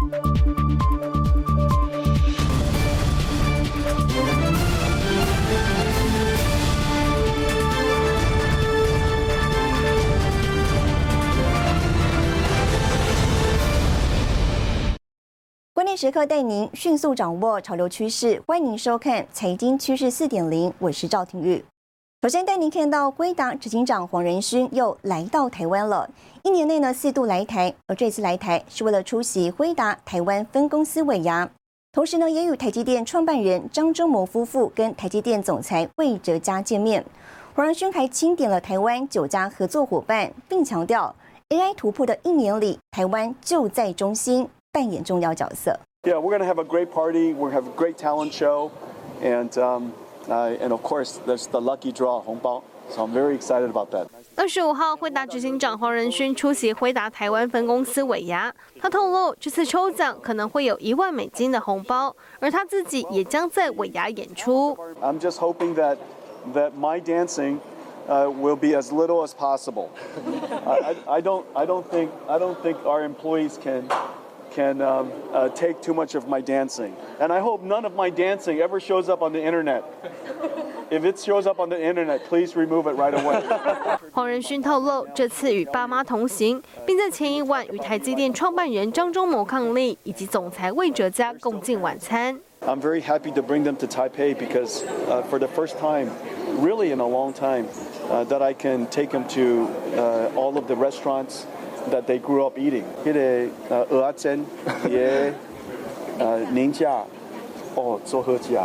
关键时刻带您迅速掌握潮流趋势，欢迎收看《财经趋势四点零》，我是赵廷玉。首先带您看到，辉达执行长黄仁勋又来到台湾了。一年内呢四度来台，而这次来台是为了出席辉达台湾分公司尾牙，同时呢也与台积电创办人张忠谋夫妇跟台积电总裁魏哲嘉见面。黄仁勋还钦点了台湾九家合作伙伴，并强调 AI 突破的一年里，台湾就在中心。扮演重要角色。Yeah, we're gonna have a great party. We're going to have a great talent show, and um, uh, and of course, there's the lucky draw 红包。So I'm very excited about that. 二十五号，辉达执行长黄仁勋出席辉达台湾分公司尾牙，他透露这次抽奖可能会有一万美金的红包，而他自己也将在尾牙演出。I'm just hoping that that my dancing uh, will be as little as possible. I, I, I don't I don't think I don't think our employees can can um, uh, take too much of my dancing. And I hope none of my dancing ever shows up on the internet. If it shows up on the internet, please remove it right away. 黄仁勋透露，这次与爸妈同行，并在前一晚与台积电创办人张忠谋伉俪以及总裁魏哲嘉共进晚餐。I'm very happy to bring them to Taipei because uh, for the first time, really in a long time, uh, that I can take them to uh, all of the restaurants that they grew up eating. 迄个呃蚵仔煎也呃宁价哦做好食，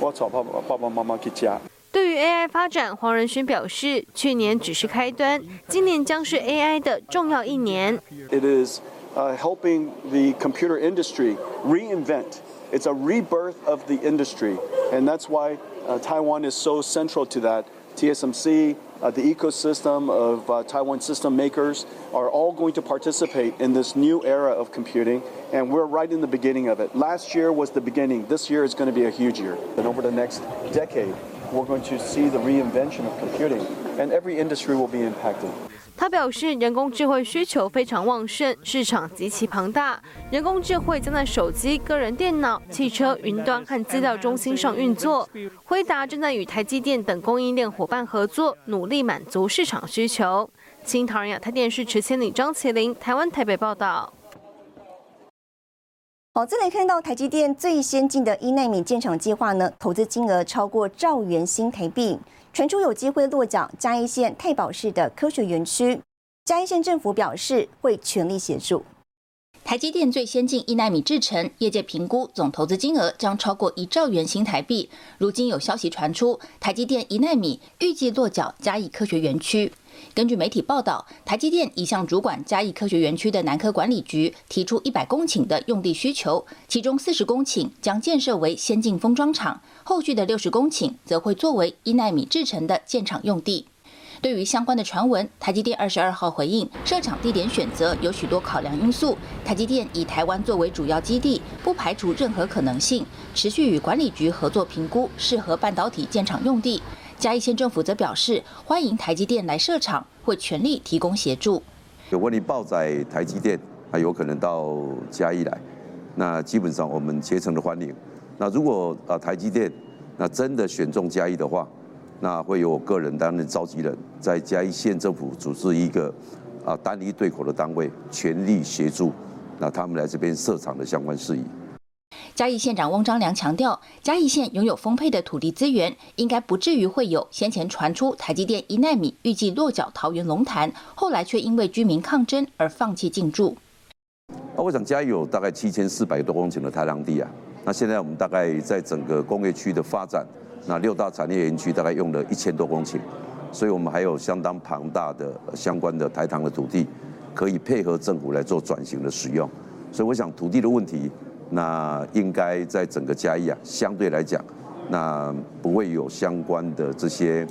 我带爸爸爸爸妈妈去吃。对于 AI 发展，黄仁勋表示，去年只是开端，今年将是 AI 的重要一年。It is uh, helping the computer industry reinvent. It's a rebirth of the industry, and that's why uh, Taiwan is so central to that. TSMC, uh, the ecosystem of uh, Taiwan system makers are all going to participate in this new era of computing, and we're right in the beginning of it. Last year was the beginning. This year is going to be a huge year. And over the next decade, we're going to see the reinvention of computing, and every industry will be impacted. 他表示，人工智慧需求非常旺盛，市场极其庞大。人工智慧将在手机、个人电脑、汽车、云端和资料中心上运作。辉达正在与台积电等供应链伙伴合作，努力满足市场需求。新桃人亚太电视持千里张麒麟，台湾台北报道。好，再来看到台积电最先进的一纳米建厂计划呢，投资金额超过兆元新台币。传出有机会落脚嘉义县太保市的科学园区，嘉义县政府表示会全力协助。台积电最先进一纳米制程，业界评估总投资金额将超过一兆元新台币。如今有消息传出，台积电一纳米预计落脚嘉义科学园区。根据媒体报道，台积电已向主管嘉义科学园区的南科管理局提出一百公顷的用地需求，其中四十公顷将建设为先进封装厂，后续的六十公顷则会作为一纳米制成的建厂用地。对于相关的传闻，台积电二十二号回应，设厂地点选择有许多考量因素，台积电以台湾作为主要基地，不排除任何可能性，持续与管理局合作评估适合半导体建厂用地。嘉义县政府则表示，欢迎台积电来设厂，会全力提供协助。有问题报载台积电，啊有可能到嘉义来，那基本上我们竭诚的欢迎。那如果啊台积电那真的选中嘉义的话，那会由我个人担任召集人，在嘉义县政府组织一个啊单一对口的单位，全力协助那他们来这边设厂的相关事宜。嘉义县长翁章良强调，嘉义县拥有丰沛的土地资源，应该不至于会有先前传出台积电一纳米预计落脚桃园龙潭，后来却因为居民抗争而放弃进驻。那我想嘉义有大概七千四百多公顷的太阳地啊，那现在我们大概在整个工业区的发展，那六大产业园区大概用了一千多公顷，所以我们还有相当庞大的相关的台糖的土地，可以配合政府来做转型的使用，所以我想土地的问题。那应该在整个嘉义啊，相对来讲，那不会有相关的这些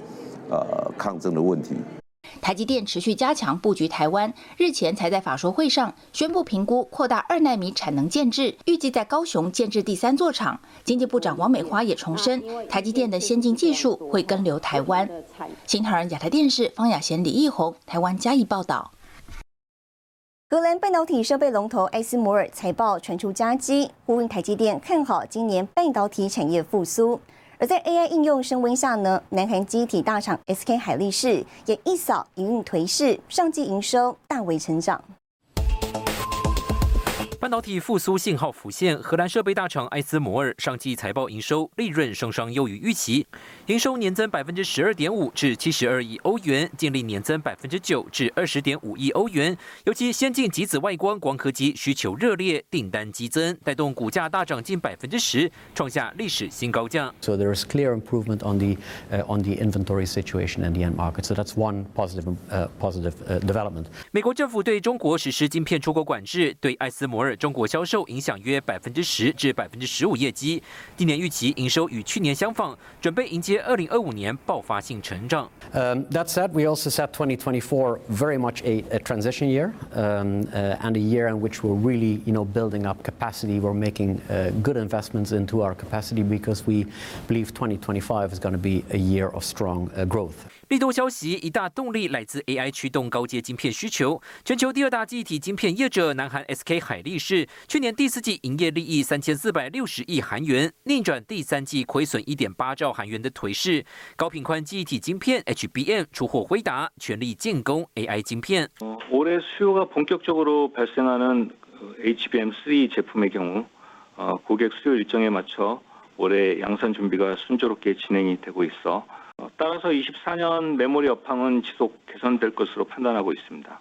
呃抗争的问题。台积电持续加强布局台湾，日前才在法说会上宣布评估扩大二纳米产能建制，预计在高雄建制第三座厂。经济部长王美花也重申，台积电的先进技术会跟留台湾。新唐人亚太电视方雅贤、李义宏，台湾嘉义报道。格兰半导体设备龙头艾斯摩尔财报传出佳绩，呼应台积电看好今年半导体产业复苏。而在 AI 应用升温下呢，南韩机体大厂 SK 海力士也一扫营运颓势，上季营收大为成长。半导体复苏信号浮现，荷兰设备大厂埃斯摩尔上季财报营收利润双双优于预期，营收年增百分之十二点五至七十二亿欧元，净利年增百分之九至二十点五亿欧元。尤其先进极紫外光光刻机需求热烈，订单激增，带动股价大涨近百分之十，创下历史新高价。So there is clear improvement on the on the inventory situation and the end market. So that's one positive positive development. 美国政府对中国实施晶片出口管制，对埃斯摩尔。中国销售影响约百分之十至百分之十五业绩，今年预期营收与去年相仿，准备迎接二零二五年爆发性成长。Um, that said, we also set 2024 very much a, a transition year um, uh, and a year in which we're really, you know, building up capacity. We're making uh, good investments into our capacity because we believe 2025 is going to be a year of strong uh, growth. 利多消息，一大动力来自 AI 驱动高阶晶片需求。全球第二大记忆体晶片业者南韩 SK 海力士，去年第四季营业利益三千四百六十亿韩元，逆转第三季亏损一点八兆韩元的颓势。高频宽记忆体晶片 HBM 出货辉达，全力进攻 AI晶片。올해수요가본격적으로발생하는 HBM3 제품의 경우 고객수요 일정에 맞춰 올해양산준비가순조롭게진행이되고있어 따라서 24년 메모리 업황은 지속 개선될 것으로 판단하고 있습니다.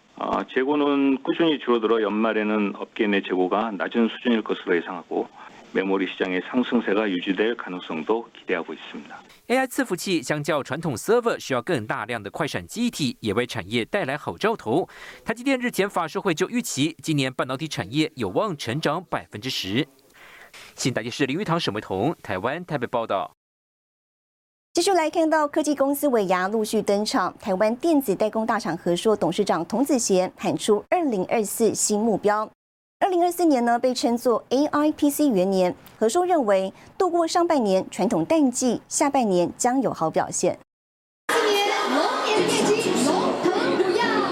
재고는 꾸준히 줄어들어 연말에는 업계 내 재고가 낮은 수준일 것으로 예상하고 메모리 시장의 상승세가 유지될 가능성도 기대하고 있습니다. AI 伺服器相较传统 server 需要更大量的快闪记忆体，也为产业带来好兆头。台积电日前法说会就预期，今年半导体产业有望成长百分之十。新台电视林玉堂、沈维彤，台湾台北报道。 继续来看到科技公司伟牙陆续登场，台湾电子代工大厂和硕董事长童子贤喊出二零二四新目标。二零二四年呢被称作 AI PC 元年，和硕认为度过上半年传统淡季，下半年将有好表现。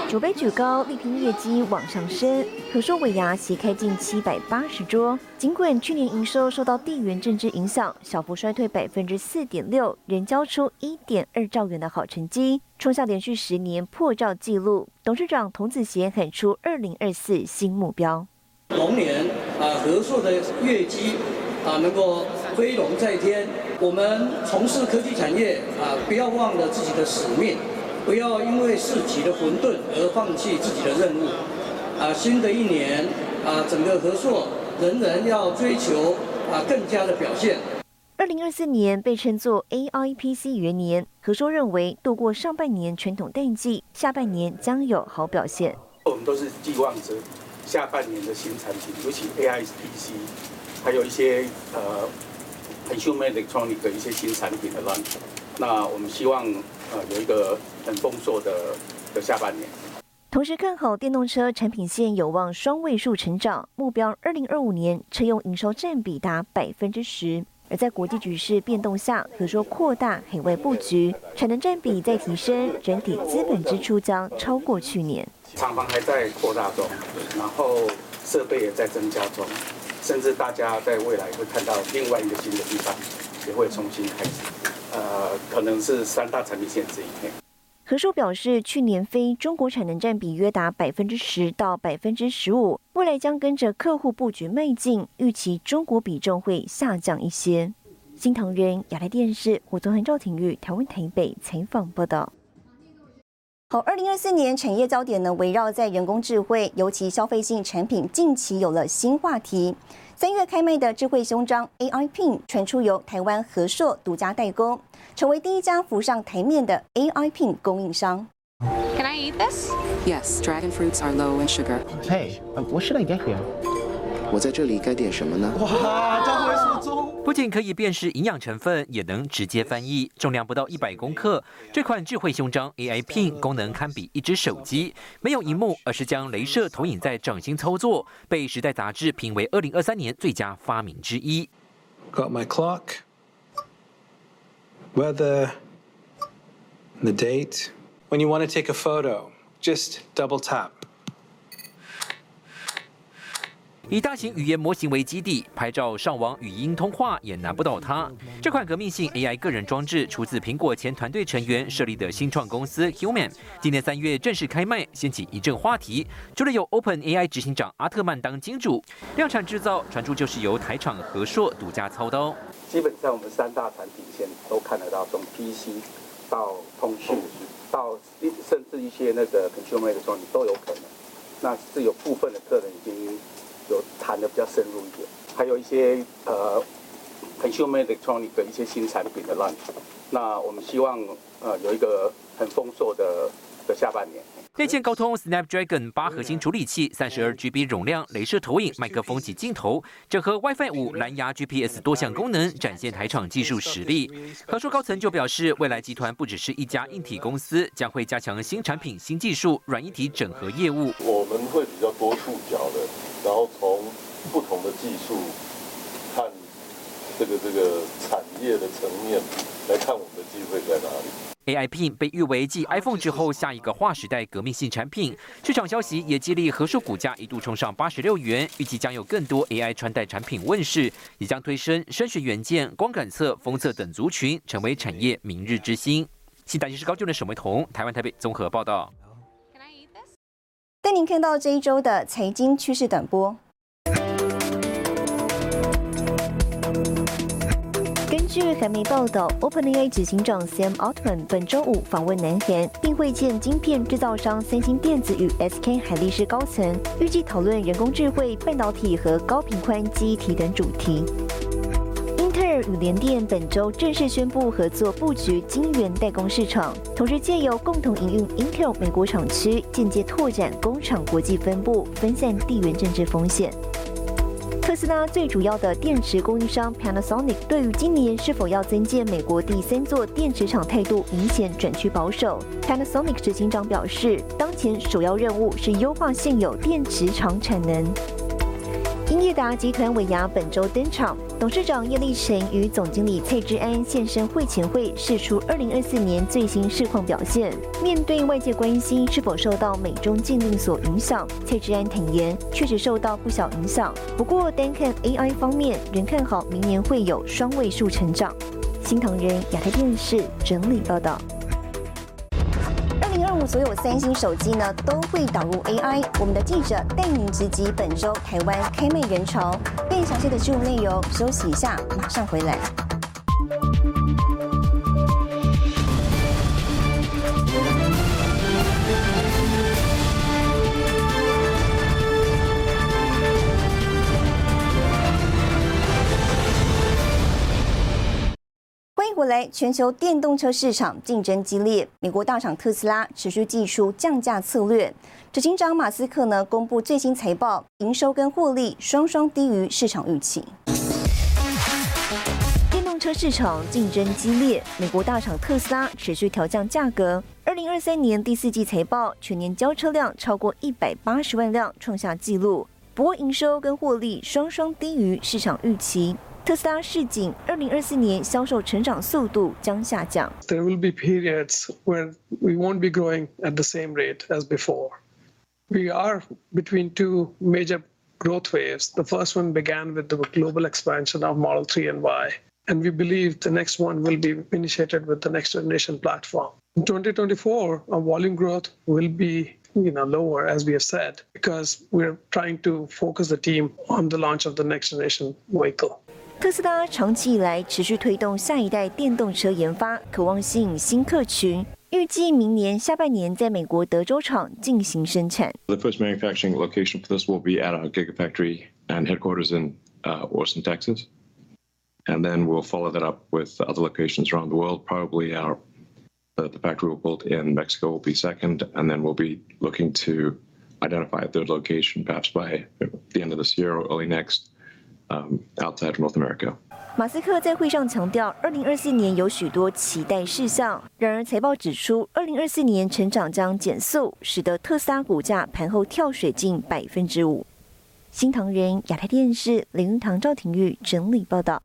酒杯举高，力拼业绩往上升。可说尾牙席开近七百八十桌，尽管去年营收受到地缘政治影响，小幅衰退百分之四点六，仍交出一点二兆元的好成绩，创下连续十年破兆纪录。董事长童子贤喊出二零二四新目标：龙年啊，和硕的业绩啊能够飞龙在天。我们从事科技产业啊，不要忘了自己的使命。不要因为自己的混沌而放弃自己的任务。啊，新的一年啊，整个合作仍然要追求啊更加的表现。二零二四年被称作 AI PC 元年，何硕认为度过上半年传统淡季，下半年将有好表现。我们都是寄望着下半年的新产品，尤其 AI PC，还有一些呃 consumer electronic 的一些新产品的 launch。那我们希望呃有一个很丰硕的的下半年。同时看好电动车产品线有望双位数成长，目标二零二五年车用营收占比达百分之十。而在国际局势变动下，可说扩大海外布局，产能占比在提升，整体资本支出将超过去年。厂房还在扩大中，然后设备也在增加中，甚至大家在未来会看到另外一个新的地方，也会重新开始。呃，可能是三大产品线之一。何叔表示，去年非中国产能占比约达百分之十到百分之十五，未来将跟着客户布局迈进，预期中国比重会下降一些。新唐人亚太电视胡宗恒、赵廷玉台湾台北采访报道。好，二零二四年产业焦点呢，围绕在人工智慧，尤其消费性产品，近期有了新话题。三月开卖的智慧胸章 AI Pin 传出由台湾和硕独家代工，成为第一家浮上台面的 AI Pin 供应商。Can I eat this? Yes, dragon fruits are low in sugar. Hey, what should I get here? 我在这里该点什么呢？哇，不仅可以辨识营养成分，也能直接翻译。重量不到一百公克，这款智慧胸章 AI Pin 功能堪比一只手机，没有荧幕，而是将镭射投影在掌心操作，被《时代》杂志评为二零二三年最佳发明之一。Got my clock, weather, the date. When you want to take a photo, just double tap. 以大型语言模型为基地，拍照、上网、语音通话也难不倒它。这款革命性 AI 个人装置出自苹果前团队成员设立的新创公司 Human。今年三月正式开卖，掀起一阵话题。除了有 OpenAI 执行长阿特曼当金主，量产制造传出就是由台厂和硕独家操刀。基本上我们三大产品线都看得到，从 PC 到通讯到甚至一些那个 consumer 的装置都有可能。那是有部分的客人已经。有谈的比较深入一点，还有一些呃，consumer electronic 的一些新产品的 launch。那我们希望呃有一个很丰硕的的下半年。内建高通 Snapdragon 八核心处理器，三十二 GB 容量，镭射投影、麦克风及镜头，整合 WiFi 五、蓝牙 GPS 多项功能，展现台厂技术实力。和硕高层就表示，未来集团不只是一家硬体公司，将会加强新产品、新技术、软硬体整合业务。我们会比较多触角的，然后从不同的技术看这个这个产业的层面来看，我们的机会在哪里。AI Pin 被誉为继 iPhone 之后下一个划时代革命性产品，市场消息也激励和硕股价一度冲上八十六元，预计将有更多 AI 穿戴产品问世，也将推升声学元件、光感测、封测等族群，成为产业明日之星。新台新是高就的沈维彤，台湾台北综合报道。带您看到这一周的财经趋势短波。据韩媒报道，OpenAI 执行长 Sam Altman 本周五访问南韩，并会见晶片制造商三星电子与 SK 海力士高层，预计讨论人工智慧、半导体和高频宽记忆体等主题。英特尔与联电本周正式宣布合作布局晶圆代工市场，同时借由共同营运 Intel 美国厂区，间接拓展工厂国际分布，分散地缘政治风险。斯拉最主要的电池供应商 Panasonic 对于今年是否要增建美国第三座电池厂态度明显转趋保守。Panasonic 执行长表示，当前首要任务是优化现有电池厂产能。英业达集团尾牙本周登场，董事长叶立成与总经理蔡志安现身会前会，释出二零二四年最新市况表现。面对外界关心是否受到美中禁令所影响，蔡志安坦言，确实受到不小影响。不过单看 AI 方面，仍看好明年会有双位数成长。新唐人亚太电视整理报道。所有三星手机呢都会导入 AI。我们的记者带您直击本周台湾 K 妹人潮，更详细的新闻内容。休息一下，马上回来。来全球电动车市场竞争激烈，美国大厂特斯拉持续技术降价策略。执行长马斯克呢公布最新财报，营收跟获利双双低于市场预期。电动车市场竞争激烈，美国大厂特斯拉持续调降价格。二零二三年第四季财报，全年交车量超过一百八十万辆，创下纪录。不过营收跟获利双双低于市场预期。特斯拉市井，二零二四年销售成长速度将下降。There will be periods where we won't be growing at the same rate as before. We are between two major growth waves. The first one began with the global expansion of Model 3 and Y, and we believe the next one will be initiated with the next generation platform. In 2024, our volume growth will be you know lower as we have said because we're trying to focus the team on the launch of the next generation vehicle. 特斯拉长期以来持续推动下一代电动车研发，渴望吸引新客群。预计明年下半年在美国德州厂进行生产。The first manufacturing location for this will be at our Gigafactory and headquarters in Austin, Texas, and then we'll follow that up with other locations around the world. Probably our the factory we'll build in Mexico will be second, and then we'll be looking to identify a third location, perhaps by the end of this year or early next. Outside North America。马斯克在会上强调，二零二四年有许多期待事项。然而，财报指出，二零二四年成长将减速，使得特斯拉股价盘后跳水近百分之五。新唐人亚太电视林玉堂、赵廷玉整理报道。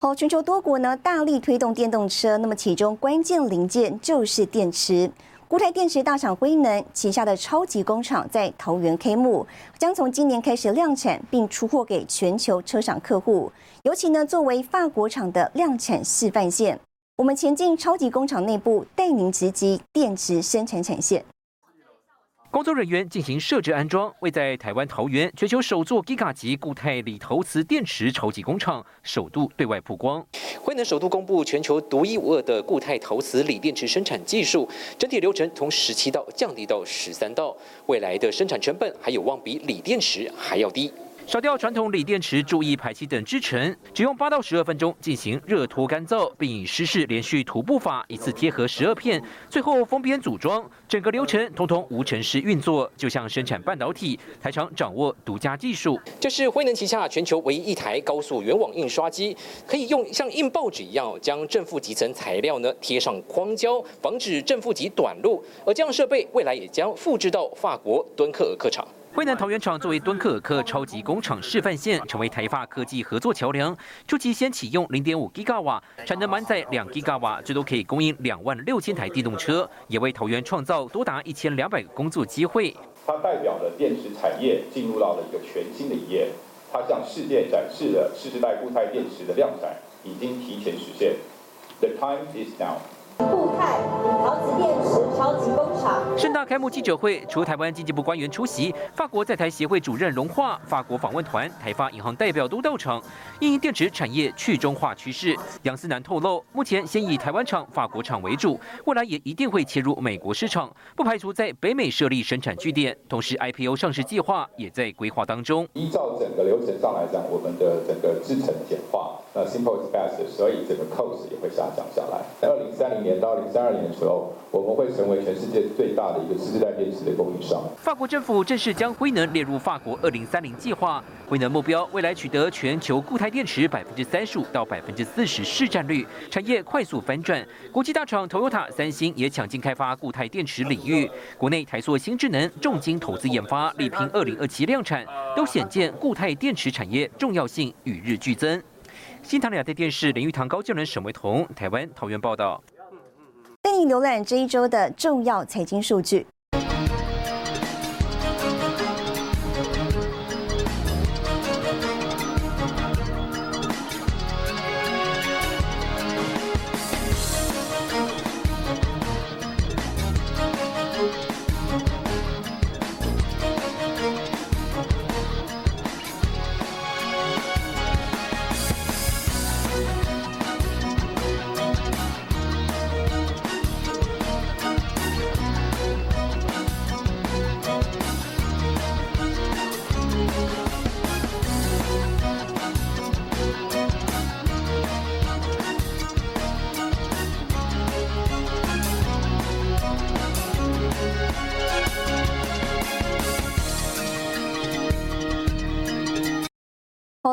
好，全球多国呢大力推动电动车，那么其中关键零件就是电池。固态电池大厂辉能旗下的超级工厂在桃园开幕，将从今年开始量产，并出货给全球车厂客户。尤其呢，作为法国厂的量产示范线，我们前进超级工厂内部，带您直击电池生产产线。工作人员进行设置安装，为在台湾桃园全球首座 Giga 级固态锂陶瓷电池超级工厂首度对外曝光。惠能首度公布全球独一无二的固态陶瓷锂电池生产技术，整体流程从十七道降低到十三道，未来的生产成本还有望比锂电池还要低。少掉传统锂电池注意排气等支撑，只用八到十二分钟进行热脱干燥，并以湿式连续涂布法一次贴合十二片，最后封边组装，整个流程通通无尘式运作，就像生产半导体。台厂掌握独家技术，这是辉能旗下全球唯一一台高速原网印刷机，可以用像印报纸一样将正负极层材料呢贴上框胶，防止正负极短路。而这样设备未来也将复制到法国敦刻尔克厂。惠南桃园厂作为敦刻尔克超级工厂示范线，成为台发科技合作桥梁。初期先启用零点五 Giga 瓦，产能满载两 Giga 瓦，最多可以供应两万六千台电动车，也为桃园创造多达一千两百个工作机会。它代表了电池产业进入到了一个全新的一页，它向世界展示了世世代固态电池的量产已经提前实现。The time is now. 固态陶瓷电池超级工厂盛大开幕记者会，除台湾经济部官员出席，法国在台协会主任荣化、法国访问团、台发银行代表都到场。因电池产业去中化趋势，杨思南透露，目前先以台湾厂、法国厂为主，未来也一定会切入美国市场，不排除在北美设立生产据点。同时，IPO 上市计划也在规划当中。依照整个流程上来讲，我们的整个制程简化，那 simple space，所以整个 cost 也会下降下来。在二零三零年到二零三二年的时候，我们会成成为全世界最大的一个次世代电池的供应商。法国政府正式将辉能列入法国二零三零计划，辉能目标未来取得全球固态电池百分之三十五到百分之四十市占率，产业快速翻转。国际大厂 Toyota、三星也抢进开发固态电池领域。国内台塑新智能重金投资研发，力拼二零二七量产，都显见固态电池产业重要性与日俱增。新唐两台电视林玉堂、高建伦、沈维彤，台湾桃园报道。带你浏览这一周的重要财经数据。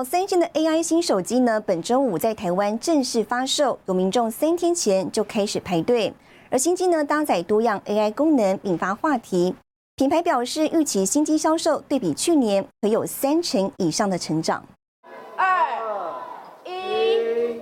三星的 AI 新手机呢，本周五在台湾正式发售，有民众三天前就开始排队。而新机呢，搭载多样 AI 功能，引发话题。品牌表示，预期新机销售对比去年可有三成以上的成长。二一。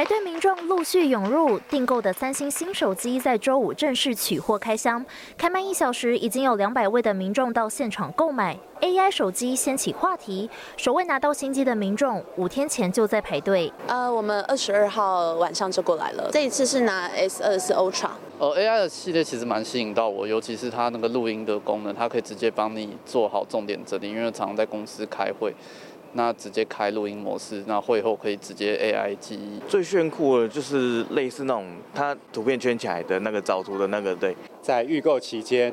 排队民众陆续涌入，订购的三星新手机在周五正式取货开箱。开卖一小时，已经有两百位的民众到现场购买 AI 手机，掀起话题。首位拿到新机的民众，五天前就在排队。呃，我们二十二号晚上就过来了。这一次是拿 S 二四 Ultra。呃，AI 的系列其实蛮吸引到我，尤其是它那个录音的功能，它可以直接帮你做好重点整理。因为常常在公司开会。那直接开录音模式，那会后可以直接 AI 记忆。最炫酷的就是类似那种它图片圈起来的那个找图的那个，对，在预购期间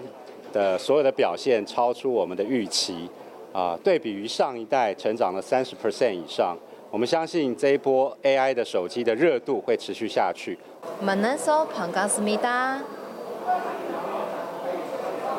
的所有的表现超出我们的预期，啊、对比于上一代成长了三十 percent 以上。我们相信这一波 AI 的手机的热度会持续下去。Manaso p a n g a s m i d a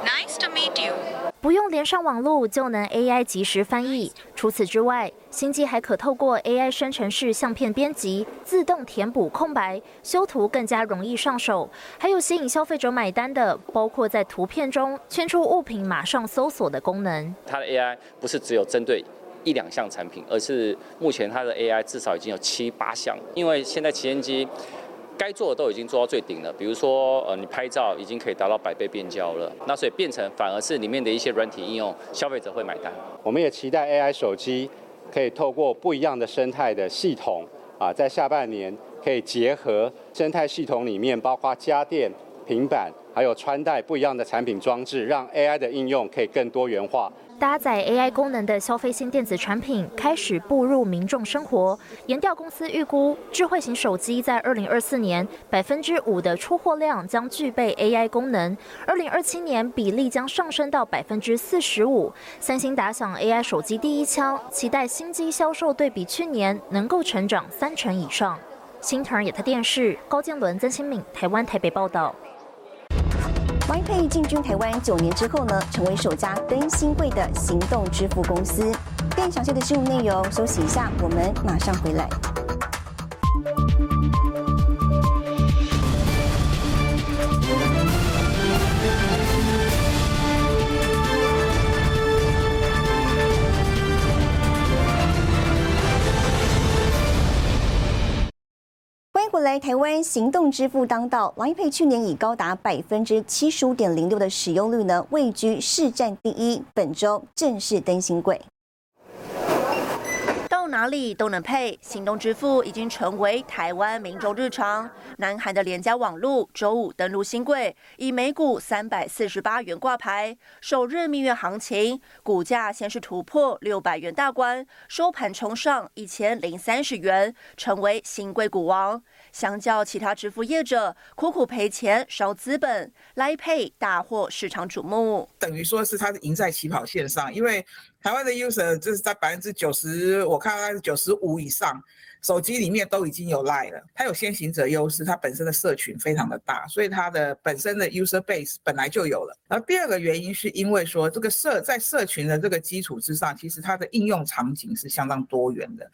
Nice to meet you. 不用连上网络就能 AI 及时翻译。除此之外，新机还可透过 AI 生成式相片编辑，自动填补空白，修图更加容易上手。还有吸引消费者买单的，包括在图片中圈出物品马上搜索的功能。它的 AI 不是只有针对一两项产品，而是目前它的 AI 至少已经有七八项。因为现在旗舰机该做的都已经做到最顶了，比如说呃，你拍照已经可以达到百倍变焦了，那所以变成反而是里面的一些软体应用，消费者会买单。我们也期待 AI 手机可以透过不一样的生态的系统啊，在下半年可以结合生态系统里面，包括家电、平板。还有穿戴不一样的产品装置，让 AI 的应用可以更多元化。搭载 AI 功能的消费性电子产品开始步入民众生活。研调公司预估，智慧型手机在二零二四年百分之五的出货量将具备 AI 功能，二零二七年比例将上升到百分之四十五。三星打响 AI 手机第一枪，期待新机销售对比去年能够成长三成以上。新唐亚特电视高建伦、曾新敏，台湾台北报道。，YPay 进军台湾九年之后呢，成为首家登新贵的行动支付公司。更详细的新闻内容，休息一下，我们马上回来。台湾行动支付当道，Line Pay 去年以高达百分之七十五点零六的使用率呢，位居市占第一。本周正式登新柜。哪里都能配，行动支付已经成为台湾民众日常。南韩的廉价网络周五登陆新贵，以每股三百四十八元挂牌。首日蜜月行情，股价先是突破六百元大关，收盘冲上一千零三十元，成为新贵股王。相较其他支付业者，苦苦赔钱烧资本，来配大获市场瞩目。等于说是它是赢在起跑线上，因为。台湾的 user 就是在百分之九十，我看它是九十五以上，手机里面都已经有 Line 了。它有先行者优势，它本身的社群非常的大，所以它的本身的 user base 本来就有了。然后第二个原因是因为说这个社在社群的这个基础之上，其实它的应用场景是相当多元的。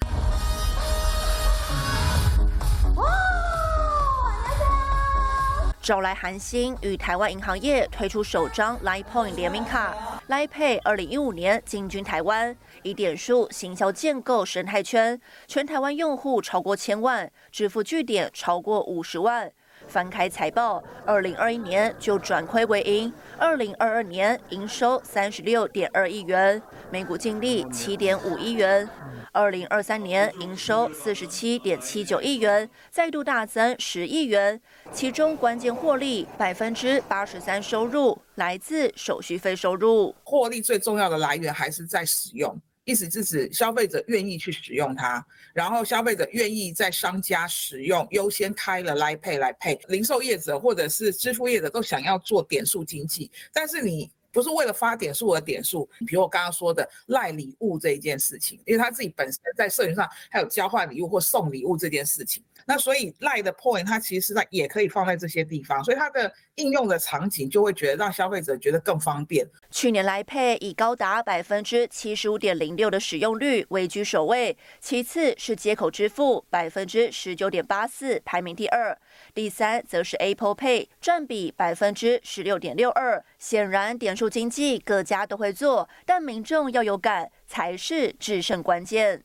找来韩星与台湾银行业推出首张 Line Point 联名卡，Line Pay 二零一五年进军台湾，以点数行销建构生态圈，全台湾用户超过千万，支付据点超过五十万。翻开财报，二零二一年就转亏为盈，二零二二年营收三十六点二亿元，每股净利七点五亿元。二零二三年营收四十七点七九亿元，再度大增十亿元，其中关键获利百分之八十三收入来自手续费收入，获利最重要的来源还是在使用，意思是指消费者愿意去使用它，然后消费者愿意在商家使用优先开了来配来配，零售业者或者是支付业者都想要做点数经济，但是你。不是为了发点数而点数，比如我刚刚说的赖礼物这一件事情，因为他自己本身在社群上还有交换礼物或送礼物这件事情。那所以赖的 point 它其实是在也可以放在这些地方，所以它的应用的场景就会觉得让消费者觉得更方便。去年来配以高达百分之七十五点零六的使用率位居首位，其次是接口支付百分之十九点八四排名第二，第三则是 Apple Pay 占比百分之十六点六二。显然点数经济各家都会做，但民众要有感才是制胜关键。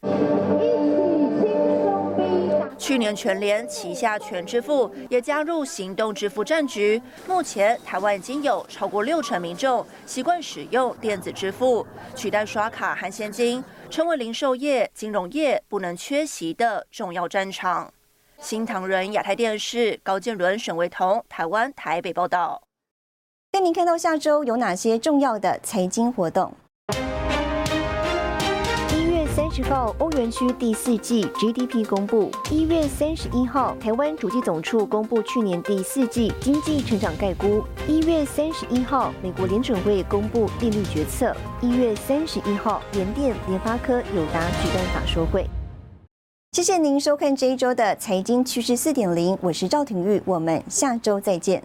去年全联旗下全支付也加入行动支付战局。目前台湾已经有超过六成民众习惯使用电子支付，取代刷卡和现金，成为零售业、金融业不能缺席的重要战场。新唐人亚太电视高建伦、沈维彤，台湾台北报道。带您看到下周有哪些重要的财经活动。三十号，欧元区第四季 GDP 公布。一月三十一号，台湾主计总处公布去年第四季经济成长概估。一月三十一号，美国联准会公布利率决策。一月三十一号，联电、联发科、友达举办法说会。谢谢您收看这一周的财经趋势四点零，我是赵廷玉，我们下周再见。